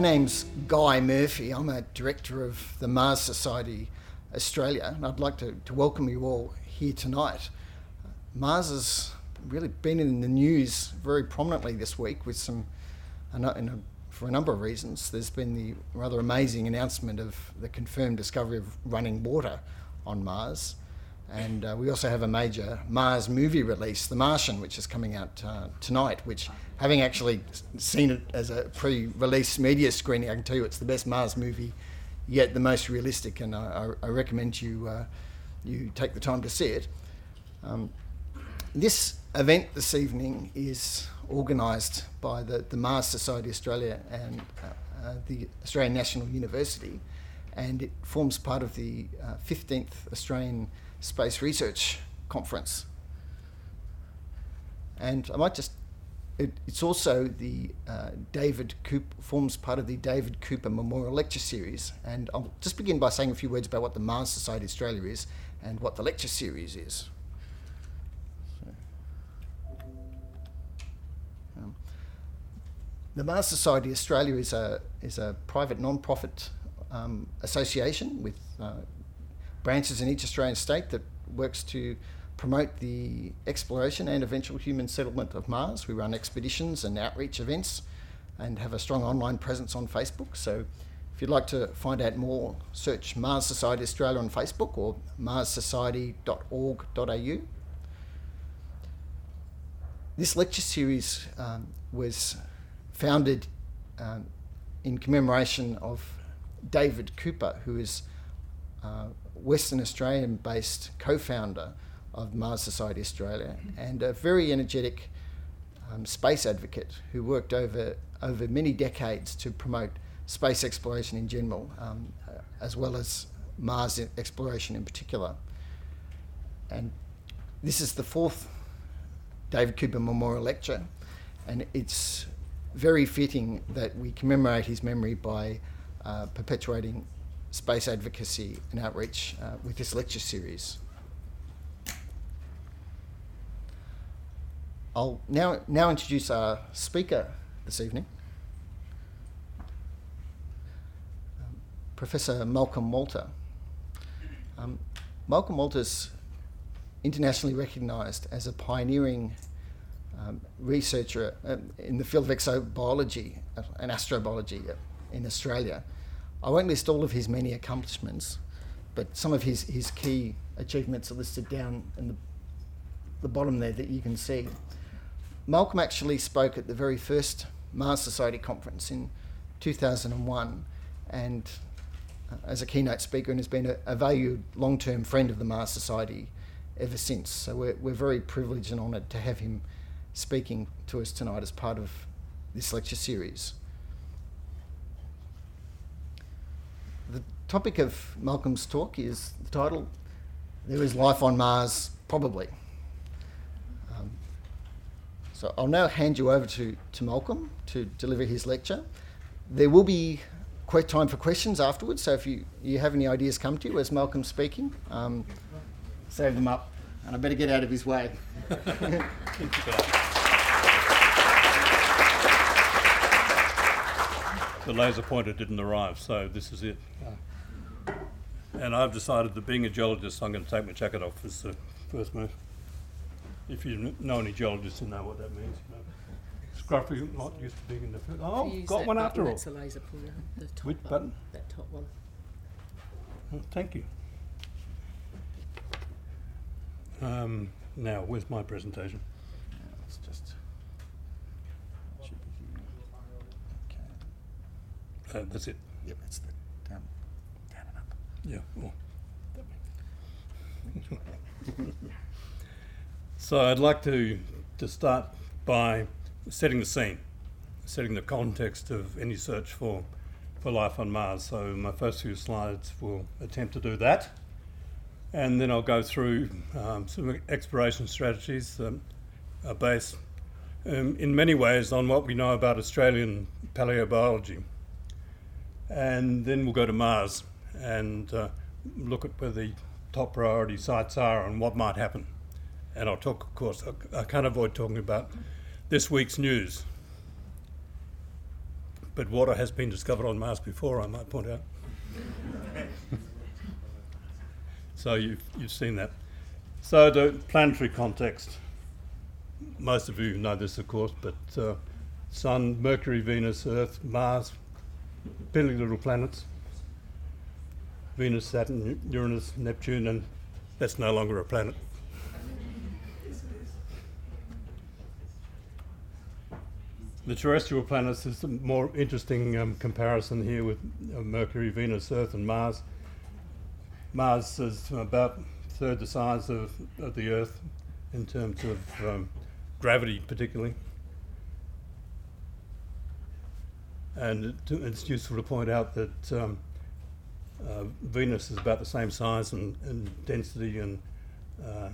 My name's Guy Murphy. I'm a director of the Mars Society Australia, and I'd like to, to welcome you all here tonight. Mars has really been in the news very prominently this week with some, for a number of reasons. There's been the rather amazing announcement of the confirmed discovery of running water on Mars. And uh, we also have a major Mars movie release, The Martian, which is coming out uh, tonight. Which, having actually seen it as a pre-release media screening, I can tell you it's the best Mars movie yet, the most realistic, and I, I recommend you uh, you take the time to see it. Um, this event this evening is organised by the, the Mars Society Australia and uh, uh, the Australian National University, and it forms part of the 15th uh, Australian Space Research Conference. And I might just, it, it's also the uh, David Cooper, forms part of the David Cooper Memorial Lecture Series. And I'll just begin by saying a few words about what the Mars Society Australia is and what the lecture series is. Um, the Mars Society Australia is a, is a private non profit um, association with uh, branches in each Australian state that works to promote the exploration and eventual human settlement of Mars. We run expeditions and outreach events and have a strong online presence on Facebook. So if you'd like to find out more, search Mars Society Australia on Facebook or marssociety.org.au. This lecture series um, was founded um, in commemoration of David Cooper, who is uh, Western Australian based co founder of Mars Society Australia and a very energetic um, space advocate who worked over, over many decades to promote space exploration in general, um, uh, as well as Mars exploration in particular. And this is the fourth David Cooper Memorial Lecture, and it's very fitting that we commemorate his memory by uh, perpetuating space advocacy and outreach uh, with this lecture series. I'll now, now introduce our speaker this evening, um, Professor Malcolm Walter. Um, Malcolm Walter's internationally recognised as a pioneering um, researcher uh, in the field of exobiology uh, and astrobiology in Australia. I won't list all of his many accomplishments, but some of his, his key achievements are listed down in the, the bottom there that you can see. Malcolm actually spoke at the very first Mars Society conference in 2001 and uh, as a keynote speaker and has been a, a valued long term friend of the Mars Society ever since. So we're, we're very privileged and honoured to have him speaking to us tonight as part of this lecture series. The topic of Malcolm's talk is the title There is Life on Mars, Probably. So I'll now hand you over to, to Malcolm to deliver his lecture. There will be quick time for questions afterwards, so if you, you have any ideas come to you as Malcolm's speaking, um, save them up. And I better get out of his way. the laser pointer didn't arrive, so this is it. And I've decided that being a geologist, I'm going to take my jacket off as the first move. If you know any geologists, you know what that means. You know. Scruffy not used to being in the first. Oh, got one after all. That's a laser pointer. The top Which button? That top one. Oh, thank you. Um, now, where's my presentation? It's just. Uh, that's it. Yep, it's the down. And up. Yeah. Well, So I'd like to, to start by setting the scene, setting the context of any search for, for life on Mars. So my first few slides will attempt to do that. And then I'll go through um, some exploration strategies um, are based um, in many ways on what we know about Australian paleobiology. And then we'll go to Mars and uh, look at where the top priority sites are and what might happen. And I'll talk, of course, I, can't avoid talking about this week's news. But water has been discovered on Mars before, I might point out. so you've, you've seen that. So the planetary context most of you know this, of course, but uh, Sun, Mercury, Venus, Earth, Mars, piddly little planets. Venus, Saturn, Uranus, Neptune, and that's no longer a planet. The terrestrial planets is a more interesting um, comparison here with uh, Mercury, Venus, Earth, and Mars. Mars is about a third the size of, of the Earth in terms of um, gravity particularly. And it, it's useful to point out that um, uh, Venus is about the same size and, and density and uh,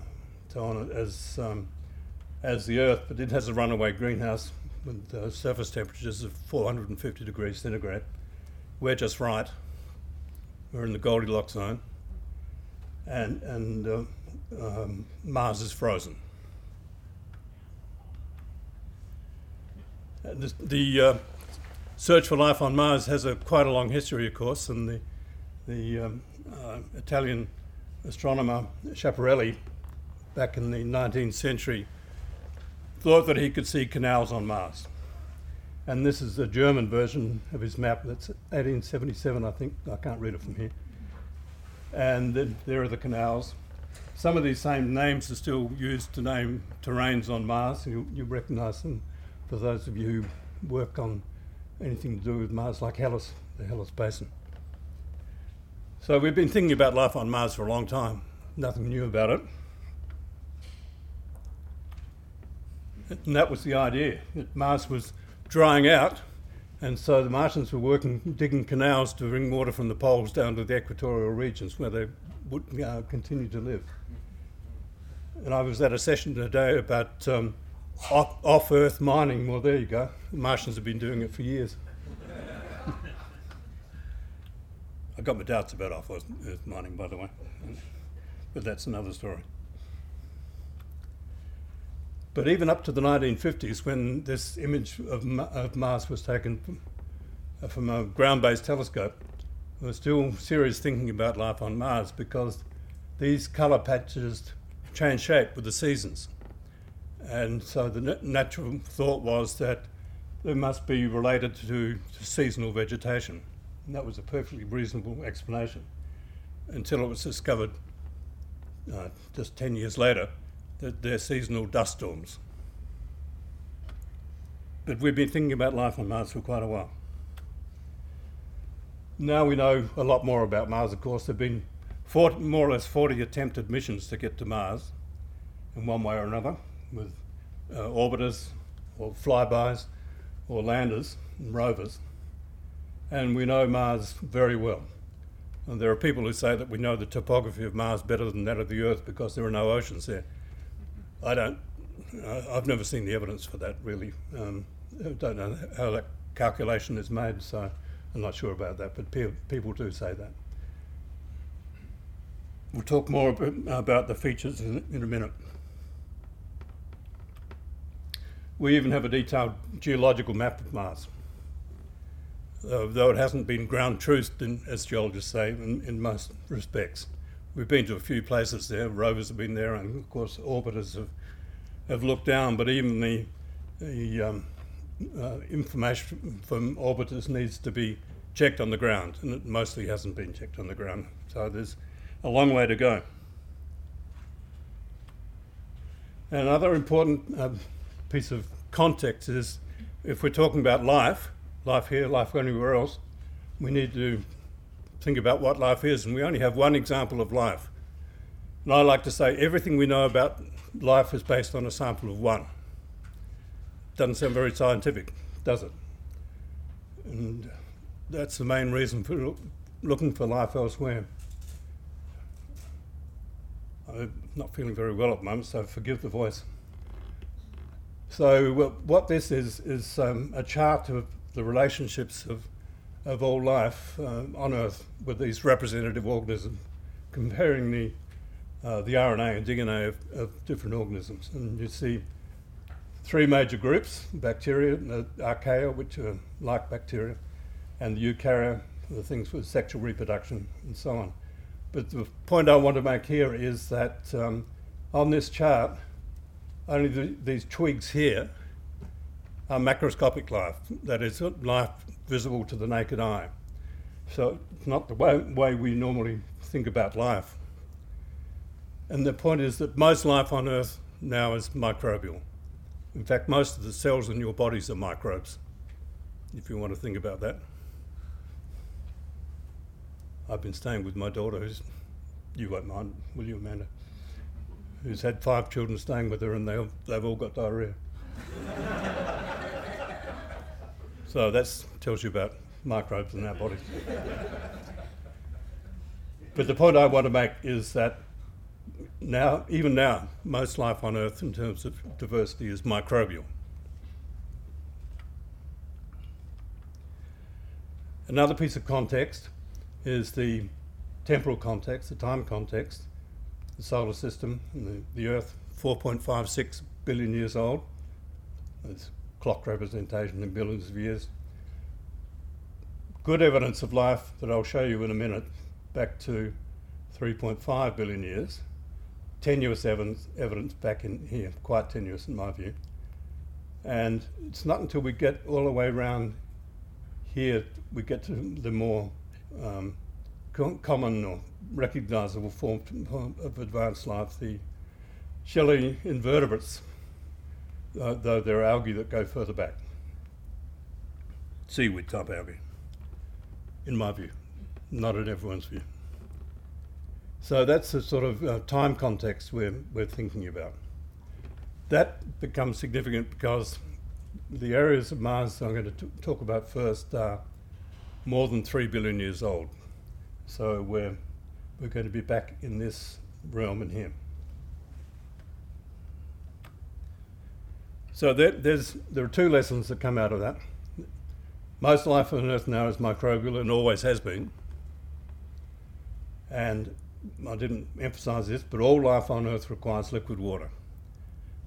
so on as um, as the Earth, but it has a runaway greenhouse with uh, surface temperatures of 450 degrees centigrade. We're just right. We're in the Goldilocks zone, and and uh, um, Mars is frozen. the, the uh, search for life on Mars has a quite a long history, of course, and the the um, uh, Italian astronomer Schiaparelli, back in the 19th century, thought that he could see canals on Mars. And this is the German version of his map. That's 1877, I think. I can't read it from here. And then there are the canals. Some of these same names are still used to name terrains on Mars. You, you recognise them for those of you who work on anything to do with Mars, like Hellas, the Hellas Basin. So we've been thinking about life on Mars for a long time. Nothing new about it. And that was the idea that Mars was drying out, and so the Martians were working, digging canals to bring water from the poles down to the equatorial regions where they would uh, continue to live. And I was at a session today about um, off, off Earth mining. Well, there you go. The Martians have been doing it for years. I got my doubts about off Earth mining, by the way, but that's another story. But even up to the 1950s, when this image of, of Mars was taken from, uh, from a ground based telescope, there was still serious thinking about life on Mars because these colour patches change shape with the seasons. And so the natural thought was that they must be related to, to seasonal vegetation. And that was a perfectly reasonable explanation until it was discovered uh, just 10 years later that they're seasonal dust storms. But we've been thinking about life on Mars for quite a while. Now we know a lot more about Mars, of course. There have been 40, more or less 40 attempted missions to get to Mars in one way or another with uh, orbiters or flybys or landers and rovers. And we know Mars very well. And there are people who say that we know the topography of Mars better than that of the Earth because there are no oceans there. I don't, I've never seen the evidence for that really. Um, I don't know how that calculation is made, so I'm not sure about that, but pe- people do say that. We'll talk more about the features in, a minute. We even have a detailed geological map of Mars, though it hasn't been ground truthed, as geologists say, in, in, most respects. We've been to a few places there, rovers have been there, and of course, orbiters have, have looked down, but even the, the um, uh, information from orbiters needs to be checked on the ground, and it mostly hasn't been checked on the ground. So there's a long way to go. Another important uh, piece of context is if we're talking about life, life here, life anywhere else, we need to think about what life is. And we only have one example of life. And I like to say everything we know about life is based on a sample of one. Doesn't sound very scientific, does it? And that's the main reason for looking for life elsewhere. I'm not feeling very well at the moment, so forgive the voice. So, what this is, is um, a chart of the relationships of, of all life uh, on Earth with these representative organisms, comparing the, uh, the RNA and DNA of, of, different organisms. And you see three major groups bacteria, the archaea, which are like bacteria, and the eukarya, the things for sexual reproduction, and so on. But the point I want to make here is that um, on this chart, only the, these twigs here are macroscopic life, that is, life visible to the naked eye. So it's not the way, way we normally think about life. And the point is that most life on Earth now is microbial. In fact, most of the cells in your bodies are microbes, if you want to think about that. I've been staying with my daughter, who's, you won't mind, will you, Amanda? Who's had five children staying with her and they, they've all got diarrhea. so that tells you about microbes in our bodies. but the point I want to make is that now, even now, most life on Earth in terms of diversity is microbial. Another piece of context is the temporal context, the time context, the solar system, the, the Earth, 4.56 billion years old. It's clock representation in billions of years. Good evidence of life that I'll show you in a minute, back to 3.5 billion years. Tenuous evidence, evidence back in here, quite tenuous in my view. And it's not until we get all the way around here we get to the more um, common or recognizable form of advanced life, the shelly invertebrates, uh, though there are algae that go further back. Seaweed type algae, in my view, not in everyone's view. So that's the sort of uh, time context we're, we're thinking about. That becomes significant because the areas of Mars I'm going to t- talk about first are more than 3 billion years old. So we're, we're going to be back in this realm in here. So there, there's, there are two lessons that come out of that. Most life on Earth now is microbial and always has been. And I didn't emphasize this, but all life on Earth requires liquid water.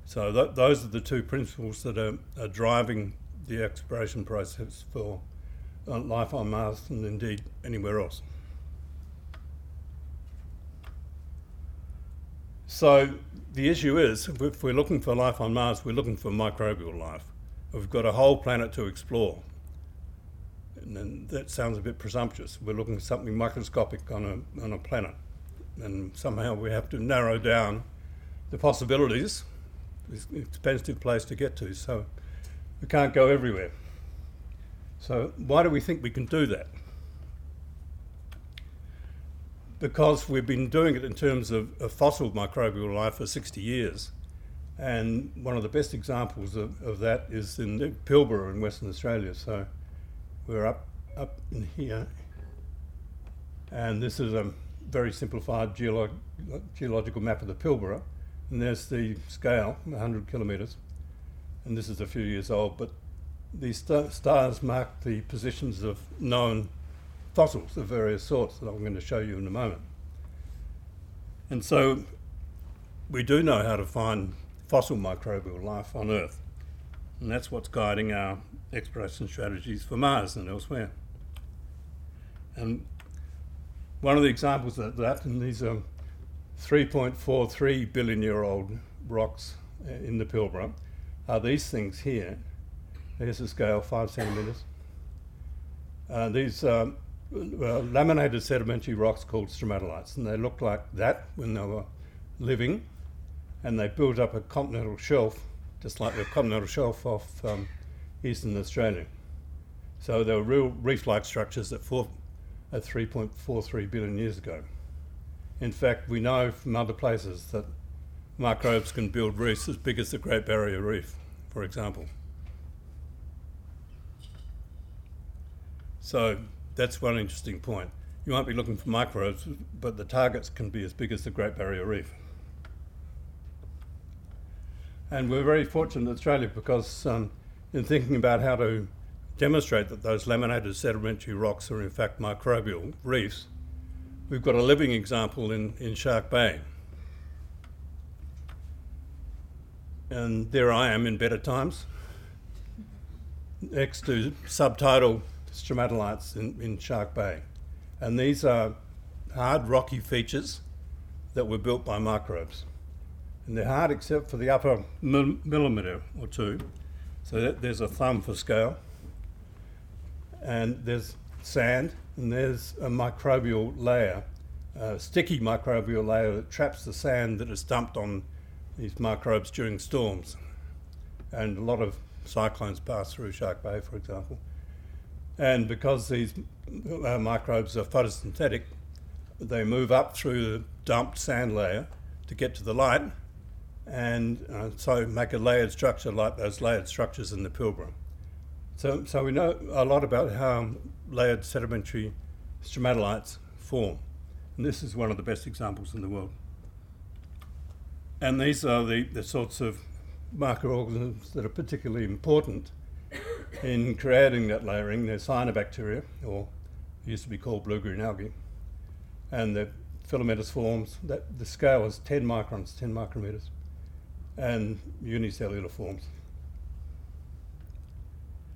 So th- those are the two principles that are, are driving the exploration process for uh, life on Mars and indeed anywhere else. So the issue is, if we're looking for life on Mars, we're looking for microbial life. We've got a whole planet to explore. And that sounds a bit presumptuous. We're looking for something microscopic on a, on a planet. And somehow we have to narrow down the possibilities. It's an expensive place to get to, so we can't go everywhere. So, why do we think we can do that? Because we've been doing it in terms of, of fossil microbial life for 60 years. And one of the best examples of, of that is in the Pilbara in Western Australia. So, we're up, up in here. And this is a very simplified geolo- geological map of the Pilbara. And there's the scale, 100 kilometres. And this is a few years old, but these st- stars mark the positions of known fossils of various sorts that I'm going to show you in a moment. And so we do know how to find fossil microbial life on Earth. And that's what's guiding our exploration strategies for Mars and elsewhere. And one of the examples of that, and these are 3.43 billion year old rocks uh, in the Pilbara, are these things here Here's the scale, five centimetres. Uh, these um, laminated sedimentary rocks called stromatolites, and they looked like that when they were living, and they built up a continental shelf, just like the continental shelf off um, eastern Australia. So they were real reef-like structures that formed at 3.43 billion years ago. In fact, we know from other places that microbes can build reefs as big as the Great Barrier Reef, for example. So that's one interesting point. You might be looking for microbes, but the targets can be as big as the Great Barrier Reef. And we're very fortunate in Australia because um, in thinking about how to demonstrate that those laminated sedimentary rocks are in fact microbial reefs, we've got a living example in, in Shark Bay. And there I am in better times, next to subtidal stromatolites in, in Shark Bay. And these are hard rocky features that were built by microbes. And they're hard except for the upper millimetre or two. So there's a thumb for scale. And there's sand, and there's a microbial layer, a sticky microbial layer that traps the sand that is dumped on these microbes during storms. And a lot of cyclones pass through Shark Bay, for example. And because these uh, microbes are photosynthetic, they move up through the dumped sand layer to get to the light and uh, so make a layered structure like those layered structures in the Pilbara. So, so we know a lot about how layered sedimentary stromatolites form. And this is one of the best examples in the world. And these are the, the sorts of microorganisms that are particularly important in creating that layering. They're cyanobacteria, or used to be called blue-green algae. And the filamentous forms, that the scale is 10 microns, 10 micrometers, and unicellular forms.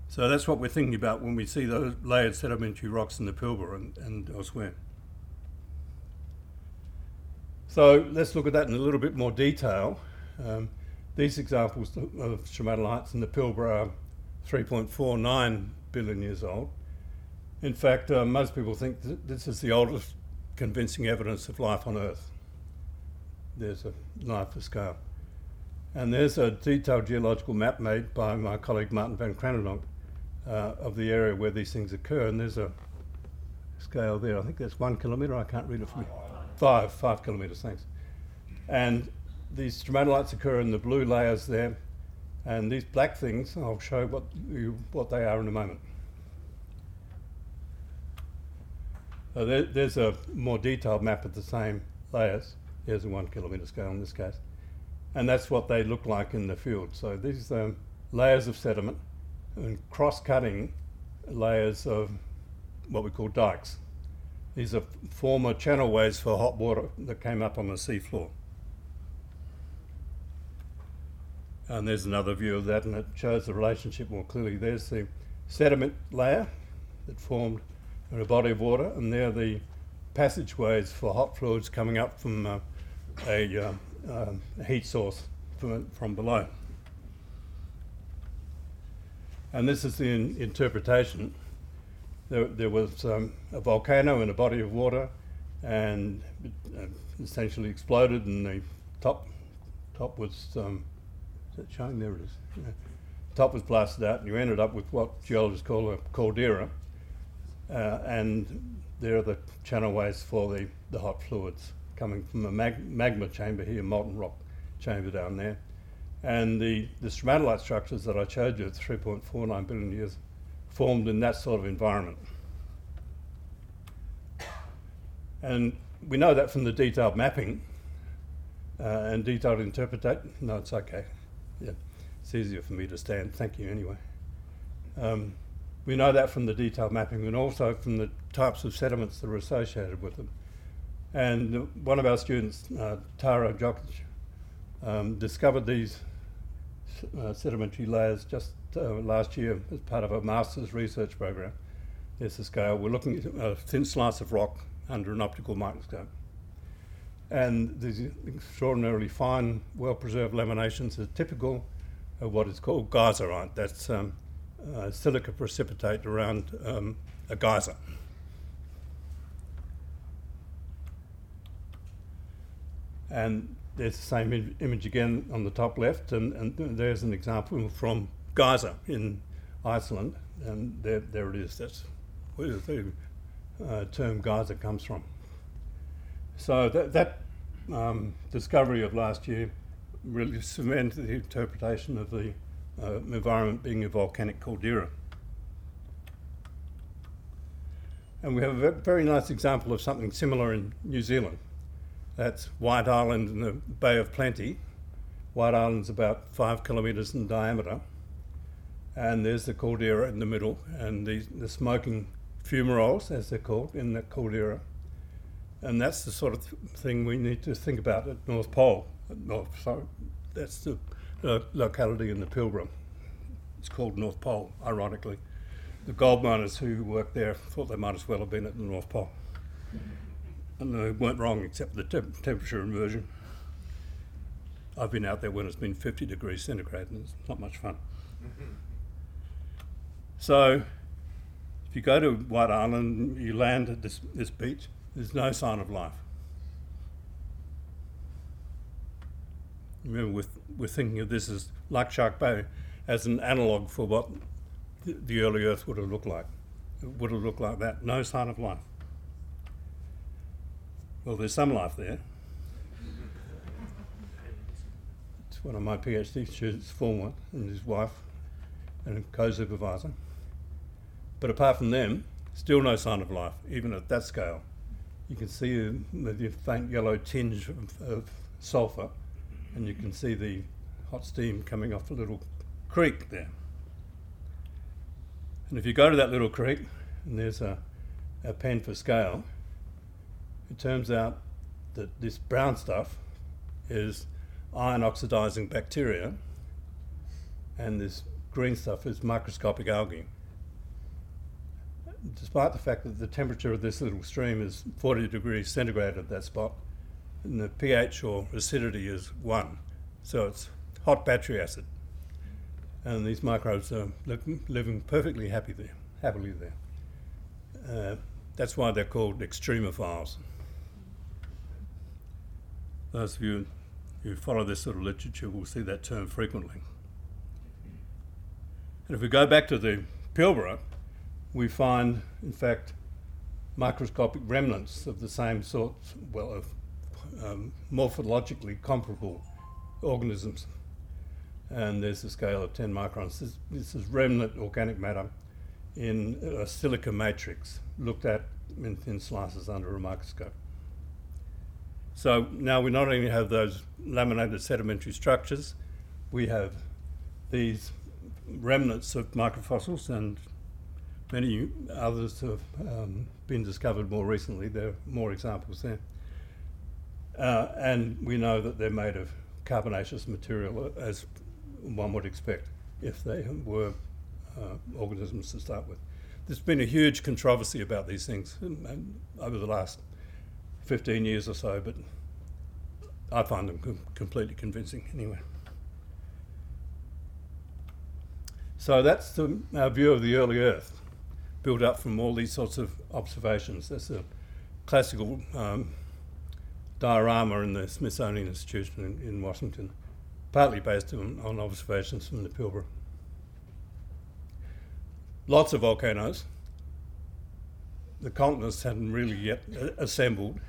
So that's what we're thinking about when we see those layered sedimentary rocks in the Pilbara and, and elsewhere. So let's look at that in a little bit more detail. Um, these examples of stromatolites in the Pilbara are 3.49 billion years old. In fact, uh, most people think that this is the oldest convincing evidence of life on Earth. There's a for scale. And there's a detailed geological map made by my colleague Martin van Kranendonk uh, of the area where these things occur. And there's a scale there. I think that's one kilometre. I can't read it from. Five, five kilometres, thanks. And these stromatolites occur in the blue layers there. And these black things, I'll show what, you, what they are in a moment. So there, there's a more detailed map of the same layers. There's a one kilometre scale in this case. And that's what they look like in the field. So these um, layers of sediment and cross-cutting layers of what we call dikes. These are former channelways for hot water that came up on the seafloor. And there's another view of that, and it shows the relationship more clearly. There's the sediment layer that formed in a body of water, and there are the passageways for hot fluids coming up from uh, a, uh, uh, heat source from, from below. And this is the in- interpretation. There, there was um, a volcano in a body of water, and it uh, essentially exploded, and the top top was um, that showing? There it is. Yeah. Top was blasted out, and you ended up with what geologists call a caldera. Uh, and there are the channelways for the, the hot fluids coming from a mag- magma chamber here, molten rock chamber down there. And the, the stromatolite structures that I showed you, 3.49 billion years, formed in that sort of environment. And we know that from the detailed mapping uh, and detailed interpretation. No, it's okay. Yeah, it's easier for me to stand. Thank you anyway. Um, we know that from the detailed mapping and also from the types of sediments that are associated with them. And one of our students, uh, Tara Djokic, um, discovered these uh, sedimentary layers just uh, last year as part of a master's research program. There's the scale. We're looking at a thin slice of rock under an optical microscope. And these extraordinarily fine, well preserved laminations are typical of what is called geyserite. That's um, uh, silica precipitate around um, a geyser. And there's the same Im- image again on the top left, and, and there's an example from geyser in Iceland, and there, there it is. That's where the uh, term geyser comes from. So that, that um, discovery of last year really cemented the interpretation of the uh, environment being a volcanic caldera. And we have a very nice example of something similar in New Zealand. That's White Island in the Bay of Plenty. White Island's about five kilometres in diameter. And there's the caldera in the middle, and the, the smoking fumaroles, as they're called, in the caldera. And that's the sort of th- thing we need to think about at North Pole. North, sorry, that's the uh, locality in the Pilbara. It's called North Pole, ironically the gold miners who worked there thought they might as well have been at the North Pole. And they weren't wrong except for the temp- temperature inversion. I've been out there when it's been 50 degrees centigrade and it's not much fun. So, if you go to White Island, you land at this, this beach, there's no sign of life. Remember, we're, we're thinking of this as like Shark Bay as an analogue for what the, early Earth would have looked like. It would have looked like that. No sign of life. Well, there's some life there. It's one of my PhD students, former, and his wife, and a co-supervisor. But apart from them, still no sign of life, even at that scale. You can see the, faint yellow tinge of, of sulphur, and you can see the hot steam coming off a little creek there. And if you go to that little creek, and there's a, a pen for scale, it turns out that this brown stuff is iron oxidizing bacteria, and this green stuff is microscopic algae. Despite the fact that the temperature of this little stream is 40 degrees centigrade at that spot, and the pH or acidity is 1, so it's hot battery acid and these microbes are li- living perfectly happy there, happily there. Uh, that's why they're called extremophiles. Those of you who follow this sort of literature will see that term frequently. And if we go back to the Pilbara, we find, in fact, microscopic remnants of the same sort, well, of um, morphologically comparable organisms and there's a scale of 10 microns. This, this is remnant organic matter in a silica matrix looked at in thin slices under a microscope. So now we not only have those laminated sedimentary structures, we have these remnants of microfossils and many others have um, been discovered more recently. There are more examples there. Uh, and we know that they're made of carbonaceous material as one would expect if they were uh, organisms to start with. There's been a huge controversy about these things um, over the last 15 years or so, but I find them com- completely convincing anyway. So that's the, our view of the early Earth, built up from all these sorts of observations. That's a classical um, diorama in the Smithsonian Institution in, in Washington partly based on, on observations from the Pilbara. Lots of volcanoes. The continents hadn't really yet assembled.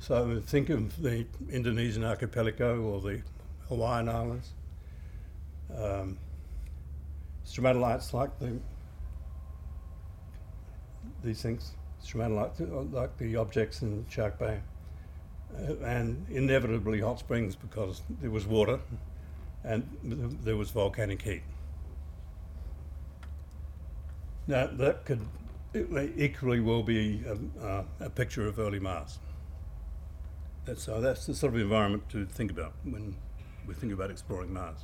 So think of the Indonesian archipelago or the Hawaiian Islands. Um, stromatolites like the these things, stromatolites like the objects in the Shark Bay. Uh, and inevitably hot springs because there was water and there was volcanic heat. Now, that could equally well be a, uh, a picture of early Mars. That's, uh, that's the sort of environment to think about when we think about exploring Mars.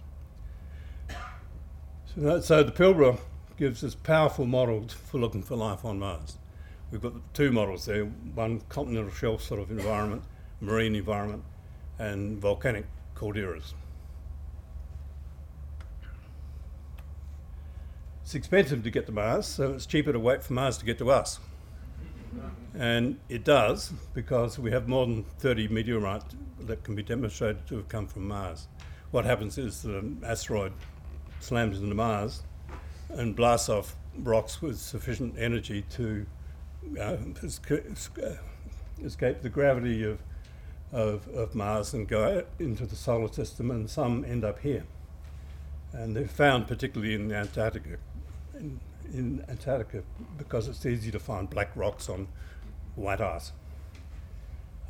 So, so the Pilbara gives us powerful models for looking for life on Mars. We've got two models there, one continental shelf sort of environment, marine environment, and volcanic calderas. It's expensive to get to Mars, so it's cheaper to wait for Mars to get to us. And it does because we have more than 30 meteorites that can be demonstrated to have come from Mars. What happens is the asteroid slams into Mars and blasts off rocks with sufficient energy to uh, escape the gravity of, of, of Mars and go into the solar system, and some end up here. And they're found particularly in Antarctica, in, in Antarctica because it's easy to find black rocks on white ice.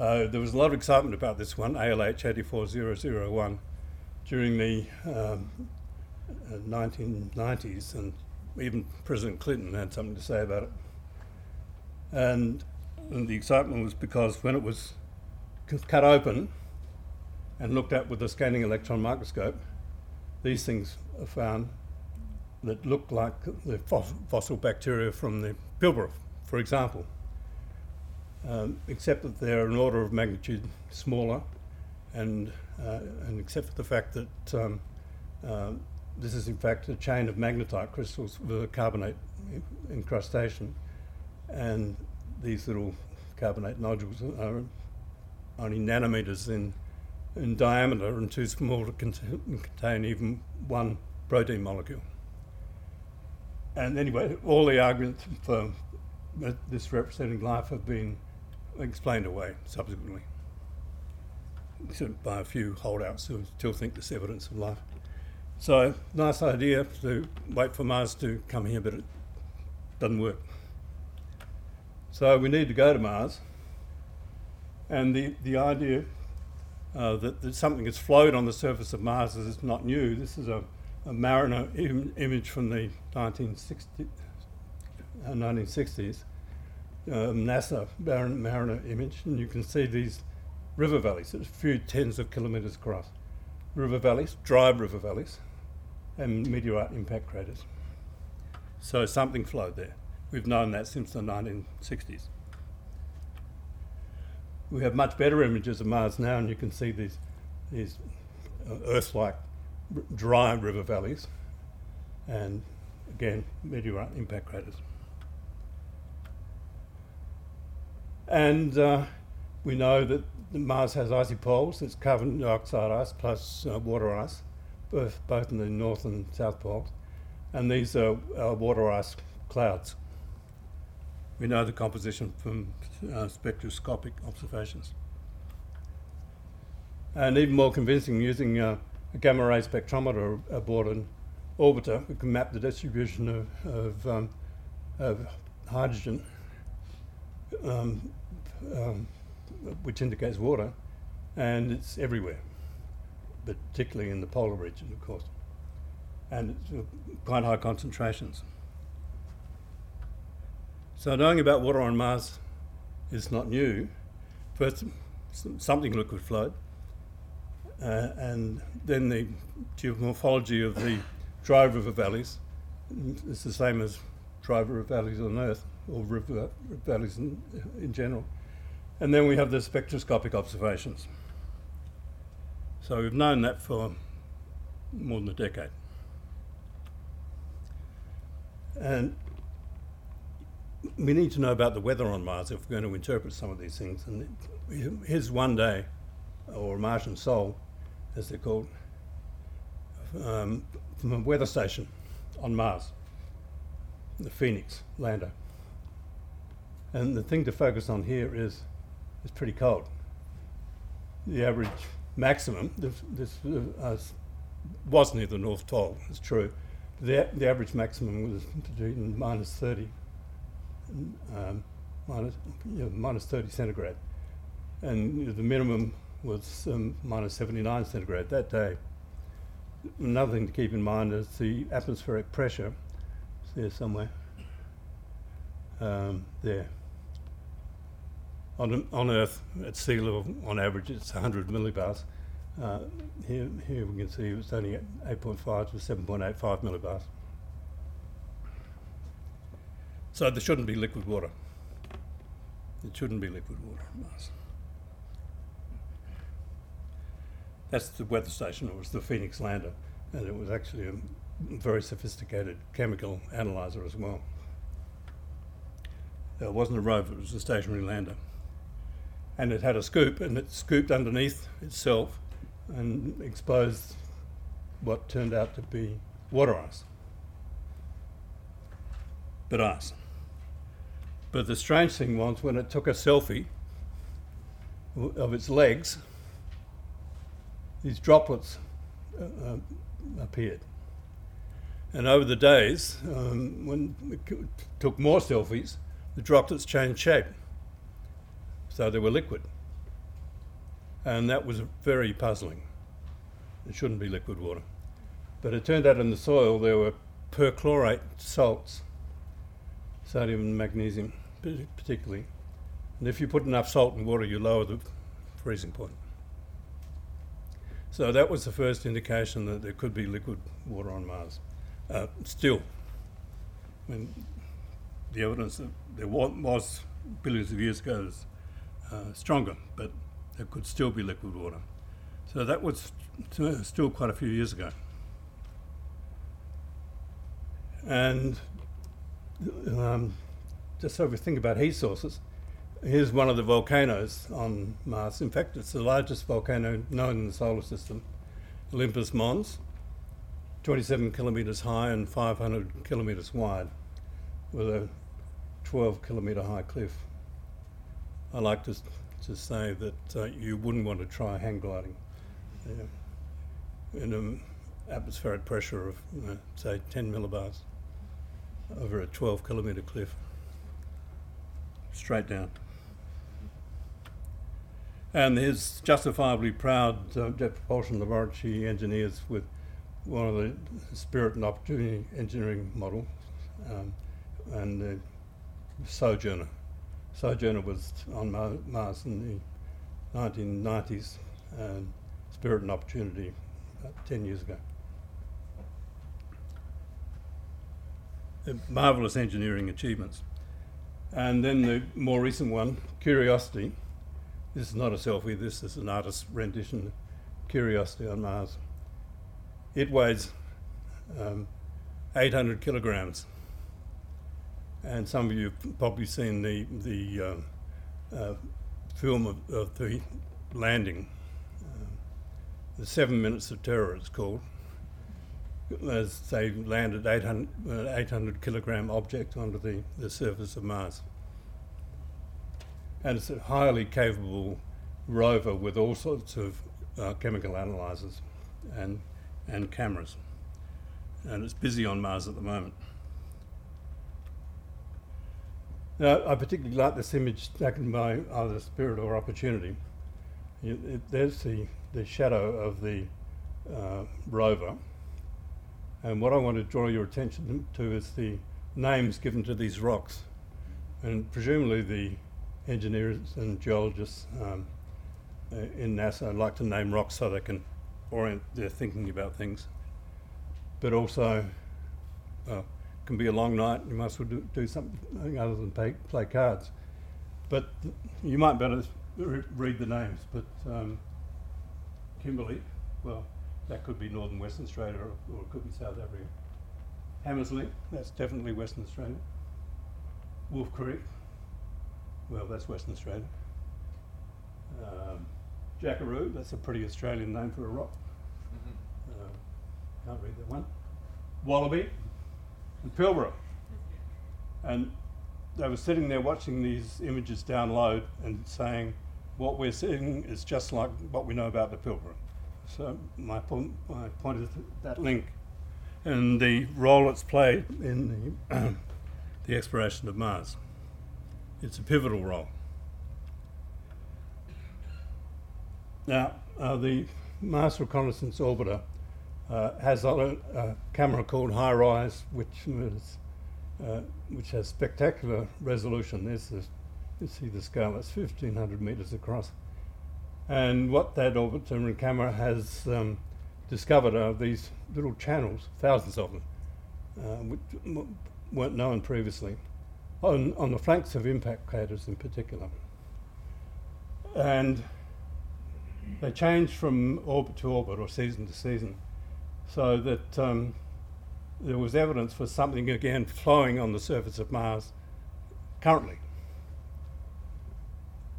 Uh, there was a lot of excitement about this one, ALH 84001, during the um, 1990s, and even President Clinton had something to say about it. And, and the excitement was because when it was cut open and looked at with a scanning electron microscope, these things are found that look like the fossil bacteria from the Pilbara, for example um, except that they're an order of magnitude smaller, and, uh, and except for the fact that um, uh, this is in fact a chain of magnetite crystals with a carbonate incrustation, and these little carbonate nodules are only nanometers in, in diameter and too small to contain, contain even one protein molecule. And anyway, all the arguments for this representing life have been explained away subsequently by a few holdouts who still think this evidence of life. So, nice idea to wait for Mars to come here, but it doesn't work. So, we need to go to Mars. And the, the idea uh, that, that something has flowed on the surface of Mars is not new. This is a, a Mariner Im- image from the 1960, uh, 1960s um, NASA Mariner image, and you can see these river valleys, a few tens of kilometres across. River valleys, dry river valleys, and meteorite impact craters. So something flowed there. We've known that since the 1960s. We have much better images of Mars now, and you can see these, these uh, Earth-like dry river valleys, and again, meteorite impact craters. And uh, we know that Mars has icy poles. It's carbon dioxide ice plus uh, water ice, both, both in the north and south poles. And these are water ice clouds. We know the composition from uh, spectroscopic observations. And even more convincing, using uh, a gamma ray spectrometer aboard an orbiter, we can map the distribution of, of, um, of hydrogen um, um, which indicates water, and it's everywhere, particularly in the polar region, of course, and uh, quite high concentrations. So knowing about water on Mars is not new. First, something liquid flowed, uh, and then the geomorphology of the dry river valleys is the same as dry river valleys on Earth or river valleys in, in general. And then we have the spectroscopic observations. So we've known that for more than a decade. And we need to know about the weather on Mars if we're going to interpret some of these things. And here's one day, or Martian Sol, as they're called, um, from a weather station on Mars, the Phoenix lander. And the thing to focus on here is it's pretty cold. The average maximum, this, this uh, was near the North Pole, it's true. The, the average maximum was between minus 30, um, minus, minus 30 centigrade. And the minimum was um, minus 79 centigrade that day. Another thing to keep in mind is the atmospheric pressure. It's there somewhere. Um, there. On, on Earth, at sea level, on average, it's 100 millibars. Uh, here, here we can see it's only 8.5 to 7.85 millibars. So there shouldn't be liquid water. It shouldn't be liquid water on Mars. That's the weather station. It was the Phoenix lander, and it was actually a very sophisticated chemical analyzer as well. It wasn't a rover; it was a stationary lander and it had a scoop, and it scooped underneath itself and exposed what turned out to be water ice. But ice. But the strange thing was when it took a selfie of its legs, these droplets uh, uh, appeared. And over the days, um, when c- took more selfies, the droplets changed shape. So they were liquid. And that was very puzzling. It shouldn't be liquid water. But it turned out in the soil there were perchlorate salts, sodium and magnesium particularly. And if you put enough salt in water, you lower the freezing point. So that was the first indication that there could be liquid water on Mars. Uh, still, I mean, the evidence that there was billions of years ago is uh, stronger, but there could still be liquid water. So that was t- still quite a few years ago. And um, just so we think about heat sources, here's one of the volcanoes on Mars. In fact, it's the largest volcano known in the solar system, Olympus Mons, 27 kilometres high and 500 kilometres wide, with a 12 kilometre high cliff. I like to, to say that uh, you wouldn't want to try hang gliding yeah, in an atmospheric pressure of, say, 10 millibars over a 12 kilometre cliff, straight down. And his justifiably proud uh, Jet Propulsion Laboratory engineers with one of the Spirit and Opportunity engineering model um, and the Sojourner. Sojourner was on Mars in the 1990s and Spirit and Opportunity about 10 years ago. Marvelous engineering achievements. And then the more recent one, Curiosity. This is not a selfie, this is an artist's rendition Curiosity on Mars. It weighs um, 800 kilograms. And some of you have probably seen the, the uh, uh, film of, of the landing. Uh, the Seven Minutes of Terror, it's called as they landed 800, uh, 800 kilogram object onto the, the surface of Mars. And it's a highly capable rover with all sorts of uh, chemical analyzers and, and cameras. And it's busy on Mars at the moment. Now, I particularly like this image taken by either Spirit or Opportunity. You, it, there's the, the shadow of the uh, rover and what I want to draw your attention to is the names given to these rocks. And presumably the engineers and geologists um, uh, in NASA like to name rocks so they can orient their thinking about things. But also, uh, can be a long night, you might as well do, do something other than pay, play cards. But th- you might better re- read the names. But um, Kimberley, well, that could be northern Western Australia or, or it could be South Africa. Hamersley, that's definitely Western Australia. Wolf Creek, well, that's Western Australia. Um, Jackaroo, that's a pretty Australian name for a rock. Uh, can't read that one. Wallaby and Pilbara. And they were sitting there watching these images download and saying, what we're seeing is just like what we know about the Pilbara. So my, po- my point is that link and the role it's played in the, the exploration of Mars. It's a pivotal role. Now, uh, the Mars Reconnaissance Orbiter uh, has a, a camera called HiRISE, which is, uh, which has spectacular resolution. There's this, you see the scale; it's 1,500 meters across. And what that orbiter camera has um, discovered are these little channels, thousands of them, uh, which w- weren't known previously, on, on the flanks of impact craters in particular. And they change from orbit to orbit or season to season, so that um, there was evidence for something again flowing on the surface of Mars currently.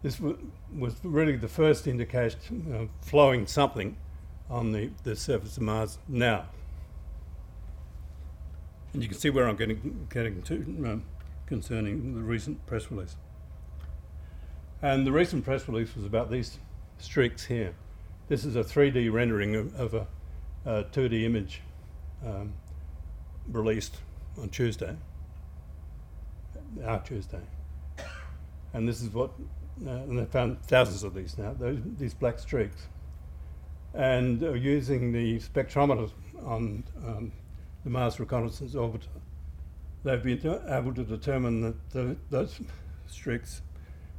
This w- was really the first indication of flowing something on the, the surface of Mars now. And you can see where I'm getting, getting to um, concerning the recent press release. And the recent press release was about these streaks here. This is a 3D rendering of, of a, a 2D image um, released on Tuesday, our Tuesday. And this is what, uh, and they found thousands of these now, those, these black streaks. And uh, using the spectrometer on um, the Mars Reconnaissance Orbiter, they've been able to determine that the, those streaks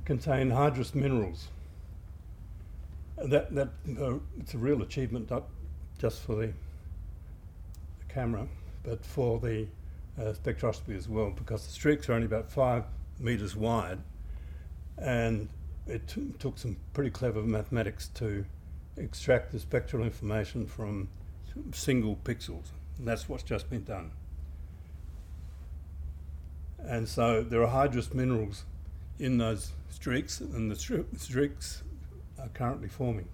contain hydrous minerals. That, that uh, it's a real achievement, just for the, the camera, but for the uh, spectroscopy as well, because the streaks are only about five metres wide, and it t- took some pretty clever mathematics to extract the spectral information from single pixels. And that's what's just been done. And so there are hydrous minerals in those streaks, and the streaks are currently forming.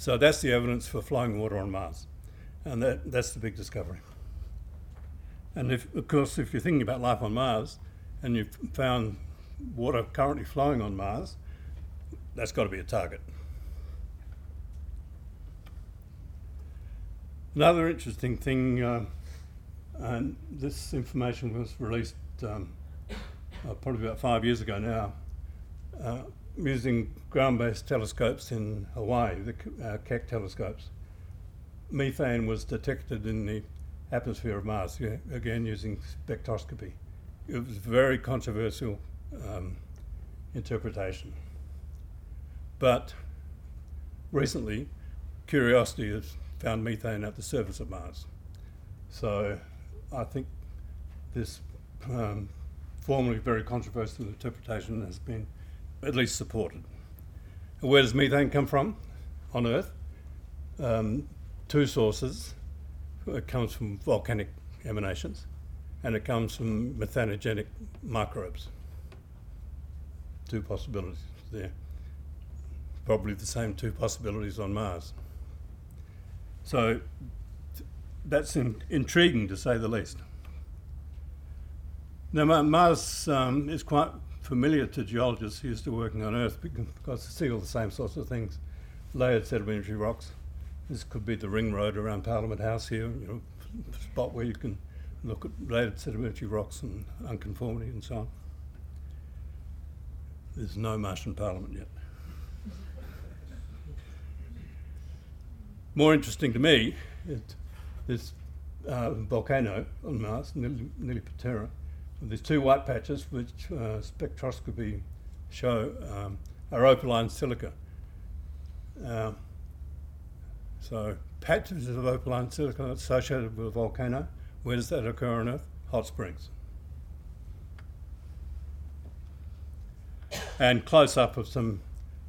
So that's the evidence for flowing water on Mars, and that, that's the big discovery. And if, of course, if you're thinking about life on Mars, and you've found water currently flowing on Mars, that's got to be a target. Another interesting thing, uh, and this information was released um, uh, probably about five years ago now, uh, using ground-based telescopes in Hawaii, the uh, Keck telescopes. Methane was detected in the atmosphere of Mars, again using spectroscopy. It was a very controversial um, interpretation. But recently, Curiosity has found methane at the surface of Mars. So I think this um, formerly very controversial interpretation has been at least supported. Where does methane come from on Earth? Um, two sources. It comes from volcanic emanations and it comes from methanogenic microbes. Two possibilities there. Probably the same two possibilities on Mars. So that's in, intriguing to say the least. Now, Mars um, is quite familiar to geologists used to working on Earth because they see all the same sorts of things. Layered sedimentary rocks. This could be the ring road around Parliament House here, you know, spot where you can look at layered sedimentary rocks and unconformity and so on. There's no Martian Parliament yet. More interesting to me is this uh, volcano on Mars, Nili Patera. There's two white patches which uh, spectroscopy show um, are opaline silica. Uh, so patches of opaline silica associated with a volcano. Where does that occur on Earth? Hot springs. And close up of some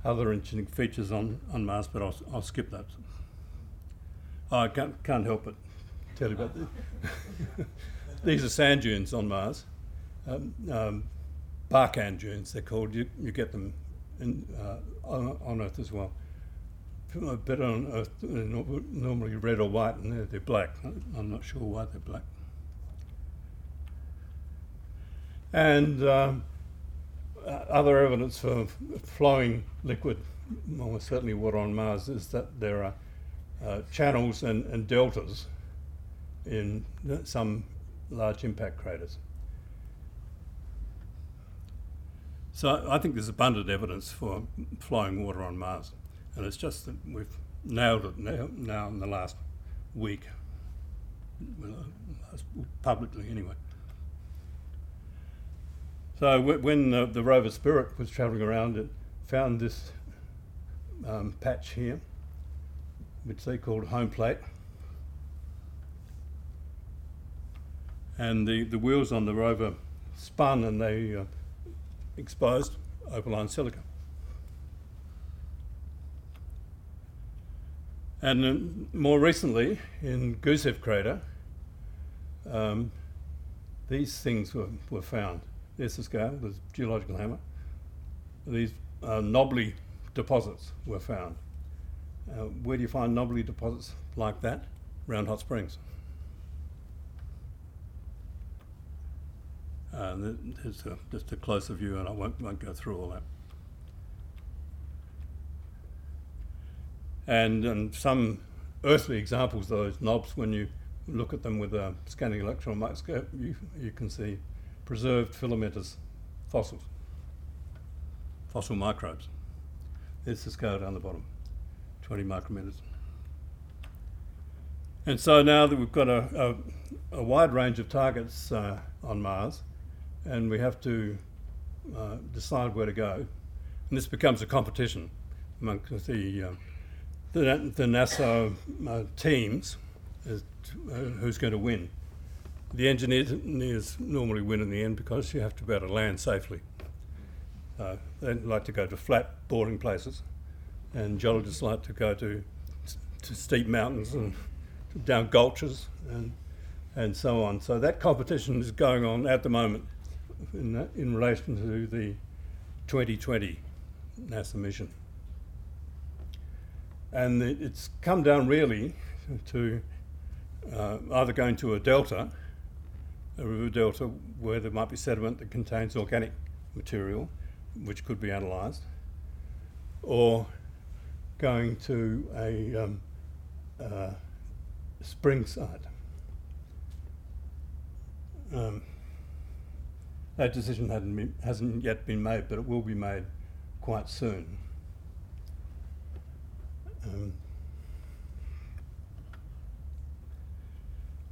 other interesting features on, on Mars, but I'll, I'll skip that. I can't, can't help but tell you about this. These are sand dunes on Mars. Um, um, Barkhan dunes, they're called. You, you get them in, uh, on, on, Earth as well. But on Earth, they're normally red or white, and they're, they're black. I'm not sure why they're black. And um, other evidence for flowing liquid, almost certainly water on Mars, is that there are uh, channels and, and deltas in some large impact craters. So I think there's abundant evidence for flowing water on Mars, and it's just that we've nailed it now, now in the last week, publicly anyway. So when the, the rover Spirit was travelling around, it found this um, patch here, which they called home plate. And the, the wheels on the rover spun and they uh, exposed opaline silica. And more recently, in Gusev crater, um, these things were, were found. There's the scale, the geological hammer. These uh, knobbly deposits were found. Uh, where do you find knobbly deposits like that? Around hot springs. Uh, th- there's a, just a closer view, and I won't, won't go through all that. And, and some earthly examples those knobs, when you look at them with a scanning electron microscope, you, you can see preserved filamentous fossils, fossil microbes. There's the scale down the bottom, 20 micrometers. And so now that we've got a, a, a wide range of targets uh, on Mars, and we have to uh, decide where to go, and this becomes a competition among the, uh, the, the, NASA uh, teams as to, uh, who's going to win. The engineers normally win in the end because you have to be able to land safely. Uh, they like to go to flat boarding places, and geologists like to go to, to steep mountains and down gulches and and so on. So that competition is going on at the moment in, in relation to the 2020 NASA mission. And it's come down really to uh, either going to a delta, a river delta where there might be sediment that contains organic material, which could be analysed, or going to a um, uh, spring site. Um, that decision been, hasn't yet been made, but it will be made quite soon. Um,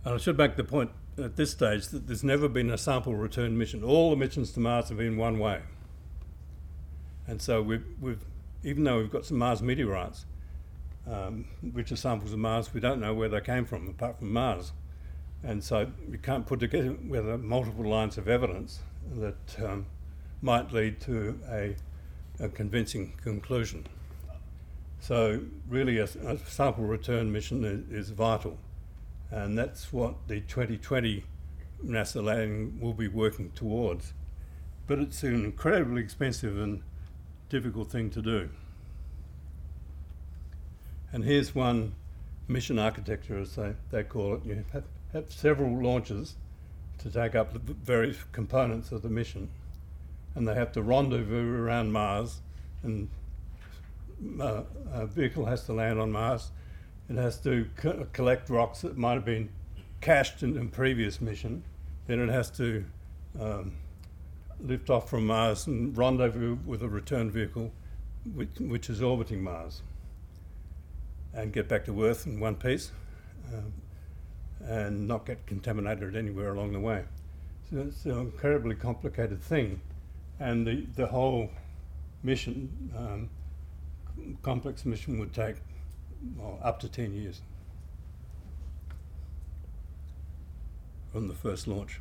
and I should make the point at this stage that there's never been a sample return mission. All the missions to Mars have been one way. And so we've, we've even though we've got some Mars meteorites, um, which are samples of Mars. We don't know where they came from, apart from Mars. And so you can't put together multiple lines of evidence that um, might lead to a, a, convincing conclusion. So, really, a, a sample return mission is, is, vital. And that's what the 2020 NASA landing will be working towards. But it's an incredibly expensive and difficult thing to do. And here's one mission architecture, as they, they call it. You have, have several launches to take up the various components of the mission, and they have to rendezvous around Mars, and uh, a vehicle has to land on Mars. It has to co- collect rocks that might have been cached in a previous mission. Then it has to um, lift off from Mars and rendezvous with a return vehicle, which, which is orbiting Mars and get back to Earth in one piece um, and not get contaminated anywhere along the way. So it's an incredibly complicated thing. And the, the whole mission, um, complex mission, would take well, up to 10 years from the first launch.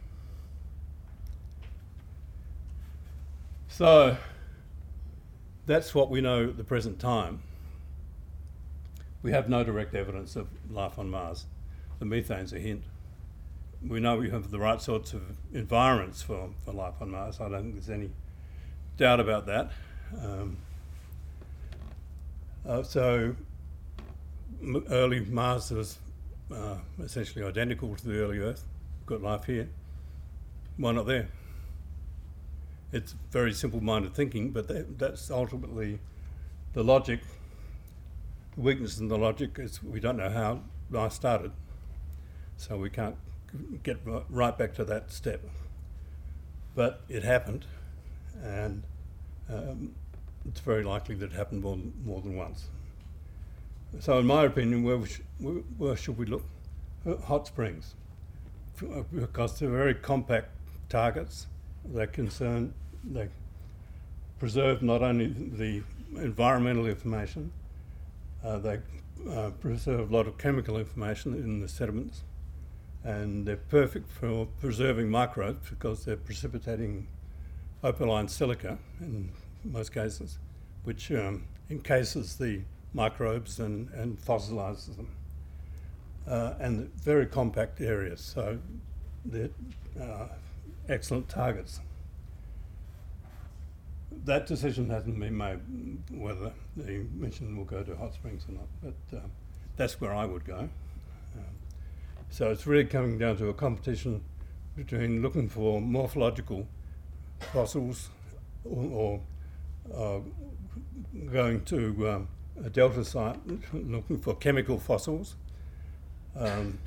So that's what we know at the present time. We have no direct evidence of life on Mars. The methane's a hint. We know we have the right sorts of environments for, for life on Mars. I don't think there's any doubt about that. Um, uh, so, m- early Mars was uh, essentially identical to the early Earth. Got life here. Why not there? It's very simple minded thinking, but that, that's ultimately the logic the weakness in the logic is we don't know how life started, so we can't get right back to that step. But it happened, and um, it's very likely that it happened more than, more than once. So, in my opinion, where, sh- where should we look? Hot springs, because they're very compact targets. They concern, they preserve not only the environmental information, uh, they uh, preserve a lot of chemical information in the sediments, and they're perfect for preserving microbes because they're precipitating opaline silica in most cases, which um, encases the microbes and, and fossilizes them. Uh, and very compact areas, so they're uh, excellent targets that decision hasn't been made whether the mission will go to hot springs or not, but um, that's where I would go. So it's really coming down to a competition between looking for morphological fossils or, or uh, going to um, a delta site looking for chemical fossils, um,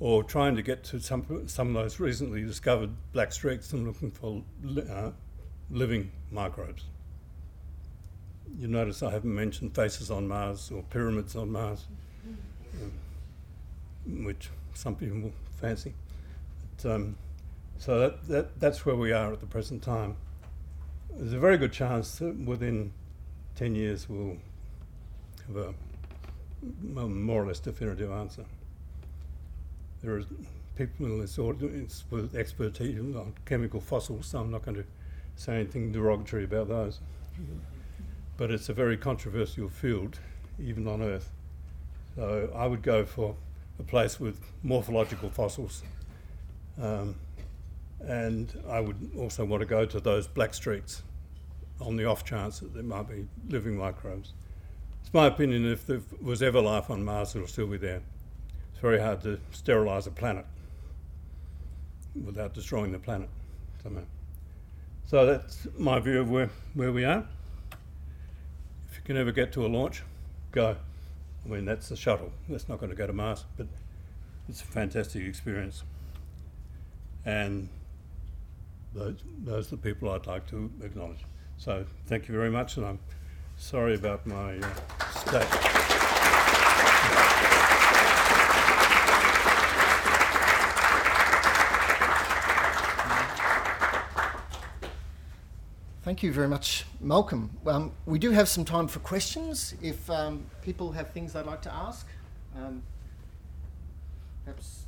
or trying to get to some, some of those recently discovered black streaks and looking for li- uh, living microbes. You notice I haven't mentioned faces on Mars or pyramids on Mars, um, which some people will fancy. But, um, so that, that, that's where we are at the present time. There's a very good chance that within 10 years we'll have a a more or less definitive answer. There are people in this audience with expertise on chemical fossils, so I'm not going to say anything derogatory about those. But it's a very controversial field, even on Earth. So I would go for a place with morphological fossils. Um, and I would also want to go to those black streaks on the off chance that there might be living microbes. It's my opinion if there was ever life on Mars, it'll still be there. It's very hard to sterilise a planet without destroying the planet. Somehow. So that's my view of where, where we are. If you can ever get to a launch, go. I mean, that's the shuttle. That's not going to go to Mars, but it's a fantastic experience. And those, those are the people I'd like to acknowledge. So thank you very much, and I'm sorry about my uh, state. Thank you very much, Malcolm. Um, we do have some time for questions if um, people have things they'd like to ask. Um, perhaps,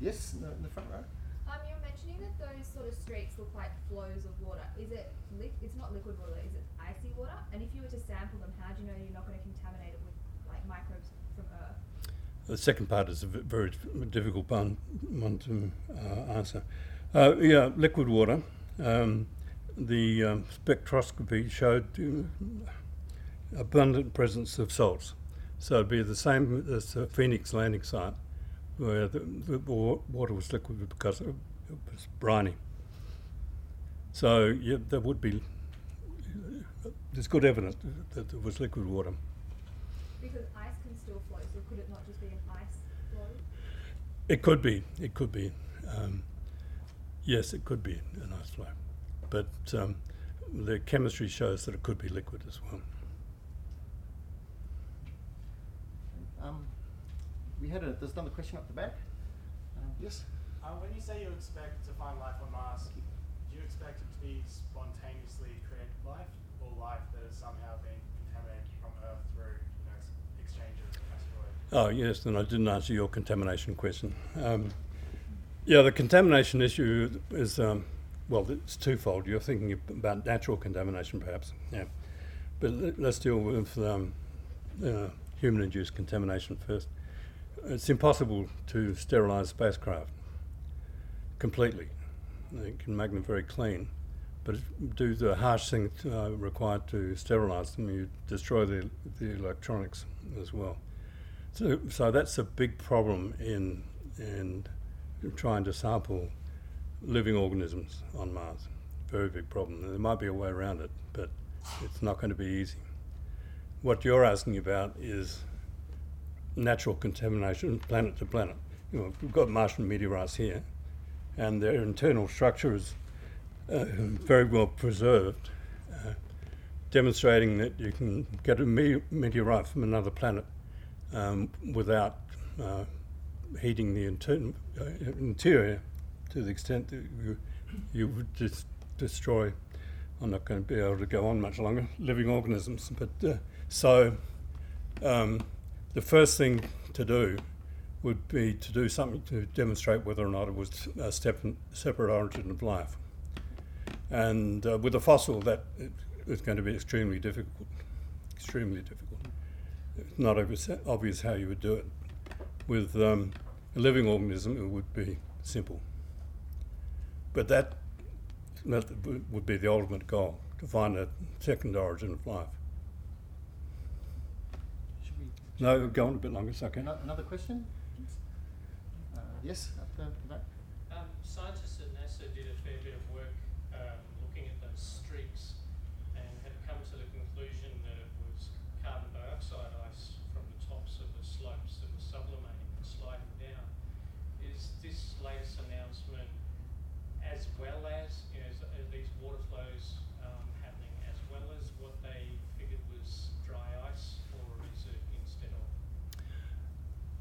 yes, in the, in the front row. Um, you're mentioning that those sort of streaks look like flows of water. Is it li- it's not liquid water, is it icy water? And if you were to sample them, how do you know you're not going to contaminate it with like microbes from Earth? The second part is a very difficult one, one to uh, answer. Uh, yeah, liquid water. Um, the um, spectroscopy showed uh, abundant presence of salts. So it'd be the same as the Phoenix landing site, where the, the water was liquid because it it was briny. So yeah, there would be. There's good evidence that there was liquid water. Because ice can still flow, so could it not just be an ice flow? It could be. It could be. Um, yes, it could be an ice flow, but um, the chemistry shows that it could be liquid as well. Um, we had a, there's another question up the back. Uh, yes. Uh, when you say you expect to find life on Mars, do you expect it to be spontaneously created life, or life that has somehow been contaminated from Earth through you know, s- exchanges of asteroids? Oh yes, and I didn't answer your contamination question. Um, yeah, the contamination issue is um, well, it's twofold. You're thinking about natural contamination, perhaps. Yeah, but let- let's deal with um, uh, human-induced contamination first. It's impossible to sterilise spacecraft completely. You can make them very clean, but do the harsh thing uh, required to sterilise them, you destroy the, the electronics as well. So, so that's a big problem in in trying to sample living organisms on Mars. Very big problem. There might be a way around it, but it's not going to be easy. What you're asking about is natural contamination, planet to planet. You know, we've got Martian meteorites here, and their internal structure is uh, very well preserved, uh, demonstrating that you can get a me- meteorite from another planet um, without uh, heating the inter- uh, interior to the extent that you, you would just destroy. I'm not going to be able to go on much longer. Living organisms, but uh, so um, the first thing to do would be to do something to demonstrate whether or not it was a separate origin of life. And uh, with a fossil, that is going to be extremely difficult. Extremely difficult. It's not obvious, obvious how you would do it. With um, a living organism, it would be simple. But that, would be the ultimate goal to find a second origin of life. Should we? No, go on a bit longer, second. Another question? Uh, yes, the, the back. Um, scientists at NASA did a fair bit of work um, looking at those streaks and had come to the conclusion that it was carbon dioxide ice from the tops of the slopes that were sublimating and sliding down. Is this latest announcement as well as, you know, is, are these water flows um, happening as well as what they figured was dry ice or is it instead of?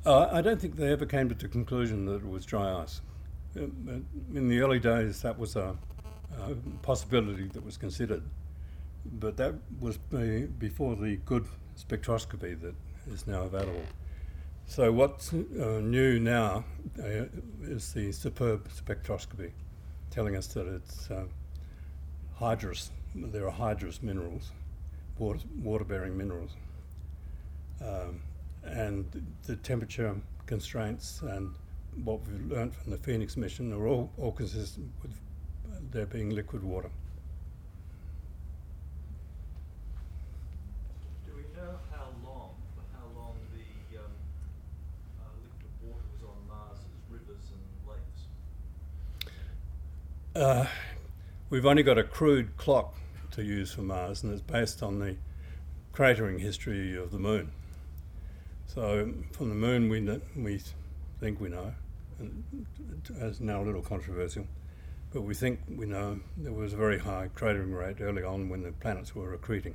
Uh, I don't think they ever came to the conclusion that it was dry ice. Uh, In the early days, that was a, a possibility that was considered, but that was before the good spectroscopy that is now available. So what's uh, new now uh, is the superb spectroscopy, telling us that it's uh, hydrous. There are hydrous minerals, water, water-bearing minerals um, and the temperature constraints and what we've learned from the Phoenix mission are all, all consistent with there being liquid water. Do we know how long, for how long the um, uh, liquid water was on Mars as rivers and lakes? Uh, we've only got a crude clock to use for Mars, and it's based on the cratering history of the Moon. So from the Moon, we we think we know, and it's now a little controversial, but we think we know there was a very high cratering rate early on when the planets were accreting,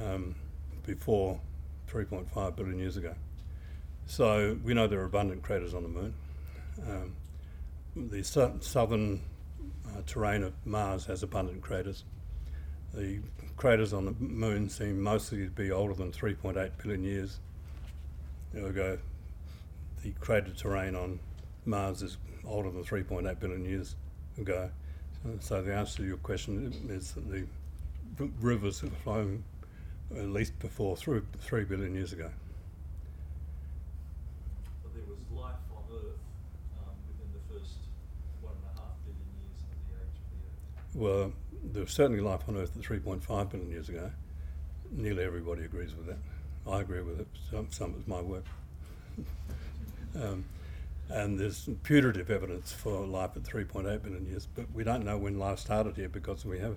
um, before 3.5 billion years ago. So we know there are abundant craters on the Moon. Um, the sou- southern uh, terrain of Mars has abundant craters. The craters on the Moon seem mostly to be older than 3.8 billion years ago. The crater terrain on Mars is older than 3.8 billion years ago. So, so the answer to your question is that the rivers have flown at least before through 3 billion years ago. But there was life on Earth um, within the first one and a half billion years of the age of the Earth. Well, there was certainly life on Earth at 3.5 billion years ago. Nearly everybody agrees with that. I agree with it. Some, some of my work. um, and there's putative evidence for life at 3.8 billion years, but we don't know when life started here because we have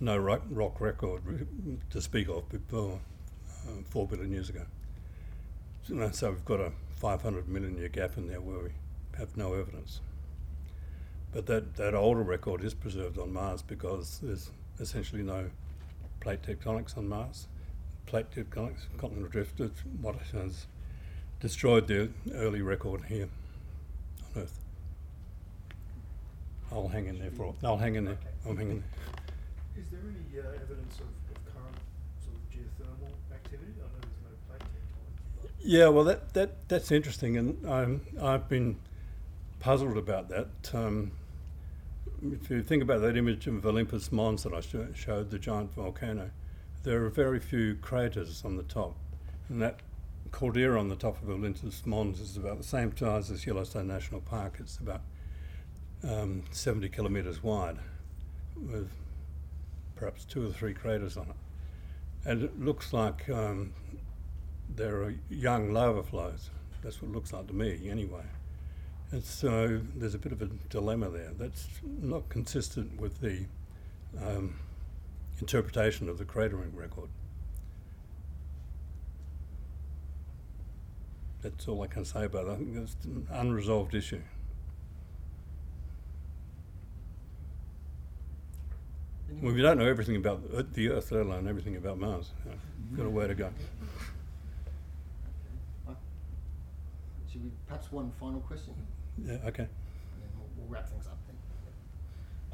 no rock, rock record to speak of before uh, 4 billion years ago. So, so we've got a 500 million year gap in there where we have no evidence. But that, that older record is preserved on Mars because there's essentially no plate tectonics on Mars. Plate continental drift, is what has destroyed the early record here on Earth. I'll hang in there for. I'll hang in there. I'm hanging there. Is there any uh, evidence of, of current sort of geothermal activity? I know there's no plate tectonics, Yeah, well, that, that that's interesting, and um, I've been puzzled about that. Um, if you think about that image of Olympus Mons that I sho- showed, the giant volcano, there are very few craters on the top, and that caldera on the top of Olympus Mons is about the same size as Yellowstone National Park. It's about um, 70 kilometres wide, with perhaps two or three craters on it, and it looks like um, there are young lava flows. That's what it looks like to me, anyway. And so there's a bit of a dilemma there. That's not consistent with the um, interpretation of the cratering record. That's all I can say about it. I think it's an unresolved issue. Well, we don't know everything about the Earth- the Earth, let alone everything about Mars. Yeah, Got a way to go. Uh, Should we perhaps one final question? Yeah, okay. And then we'll, we'll wrap things up then.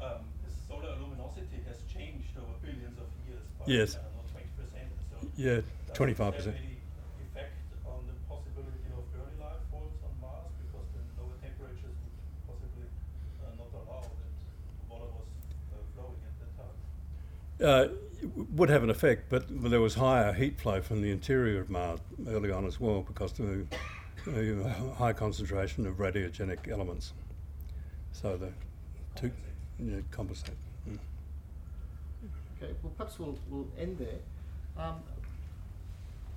Um, the solar luminosity has changed over billions of years by Yes. I don't know, twenty percent. So Yeah, 25%. have any effect on the possibility of early life forms on Mars because the lower temperatures would possibly uh, not allow that water was uh, flowing at that time. Uh, it w- would have an effect, but there was higher heat flow from the interior of Mars early on as well because of the uh, high concentration of radiogenic elements. So the two yeah, compensate. Mm. Okay, well, perhaps we'll, we'll end there. Um,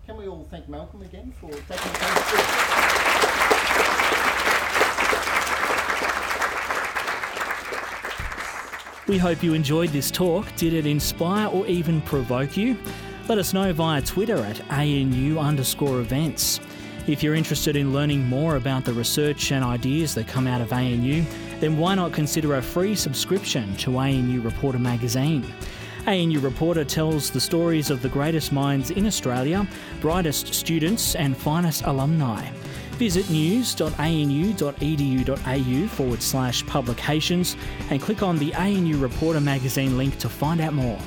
can we all thank Malcolm again for taking the time? We hope you enjoyed this talk. Did it inspire or even provoke you? Let us know via Twitter at ANU underscore events. If you're interested in learning more about the research and ideas that come out of ANU, then why not consider a free subscription to ANU Reporter magazine? ANU Reporter tells the stories of the greatest minds in Australia, brightest students, and finest alumni. Visit news.anu.edu.au forward slash publications and click on the ANU Reporter magazine link to find out more.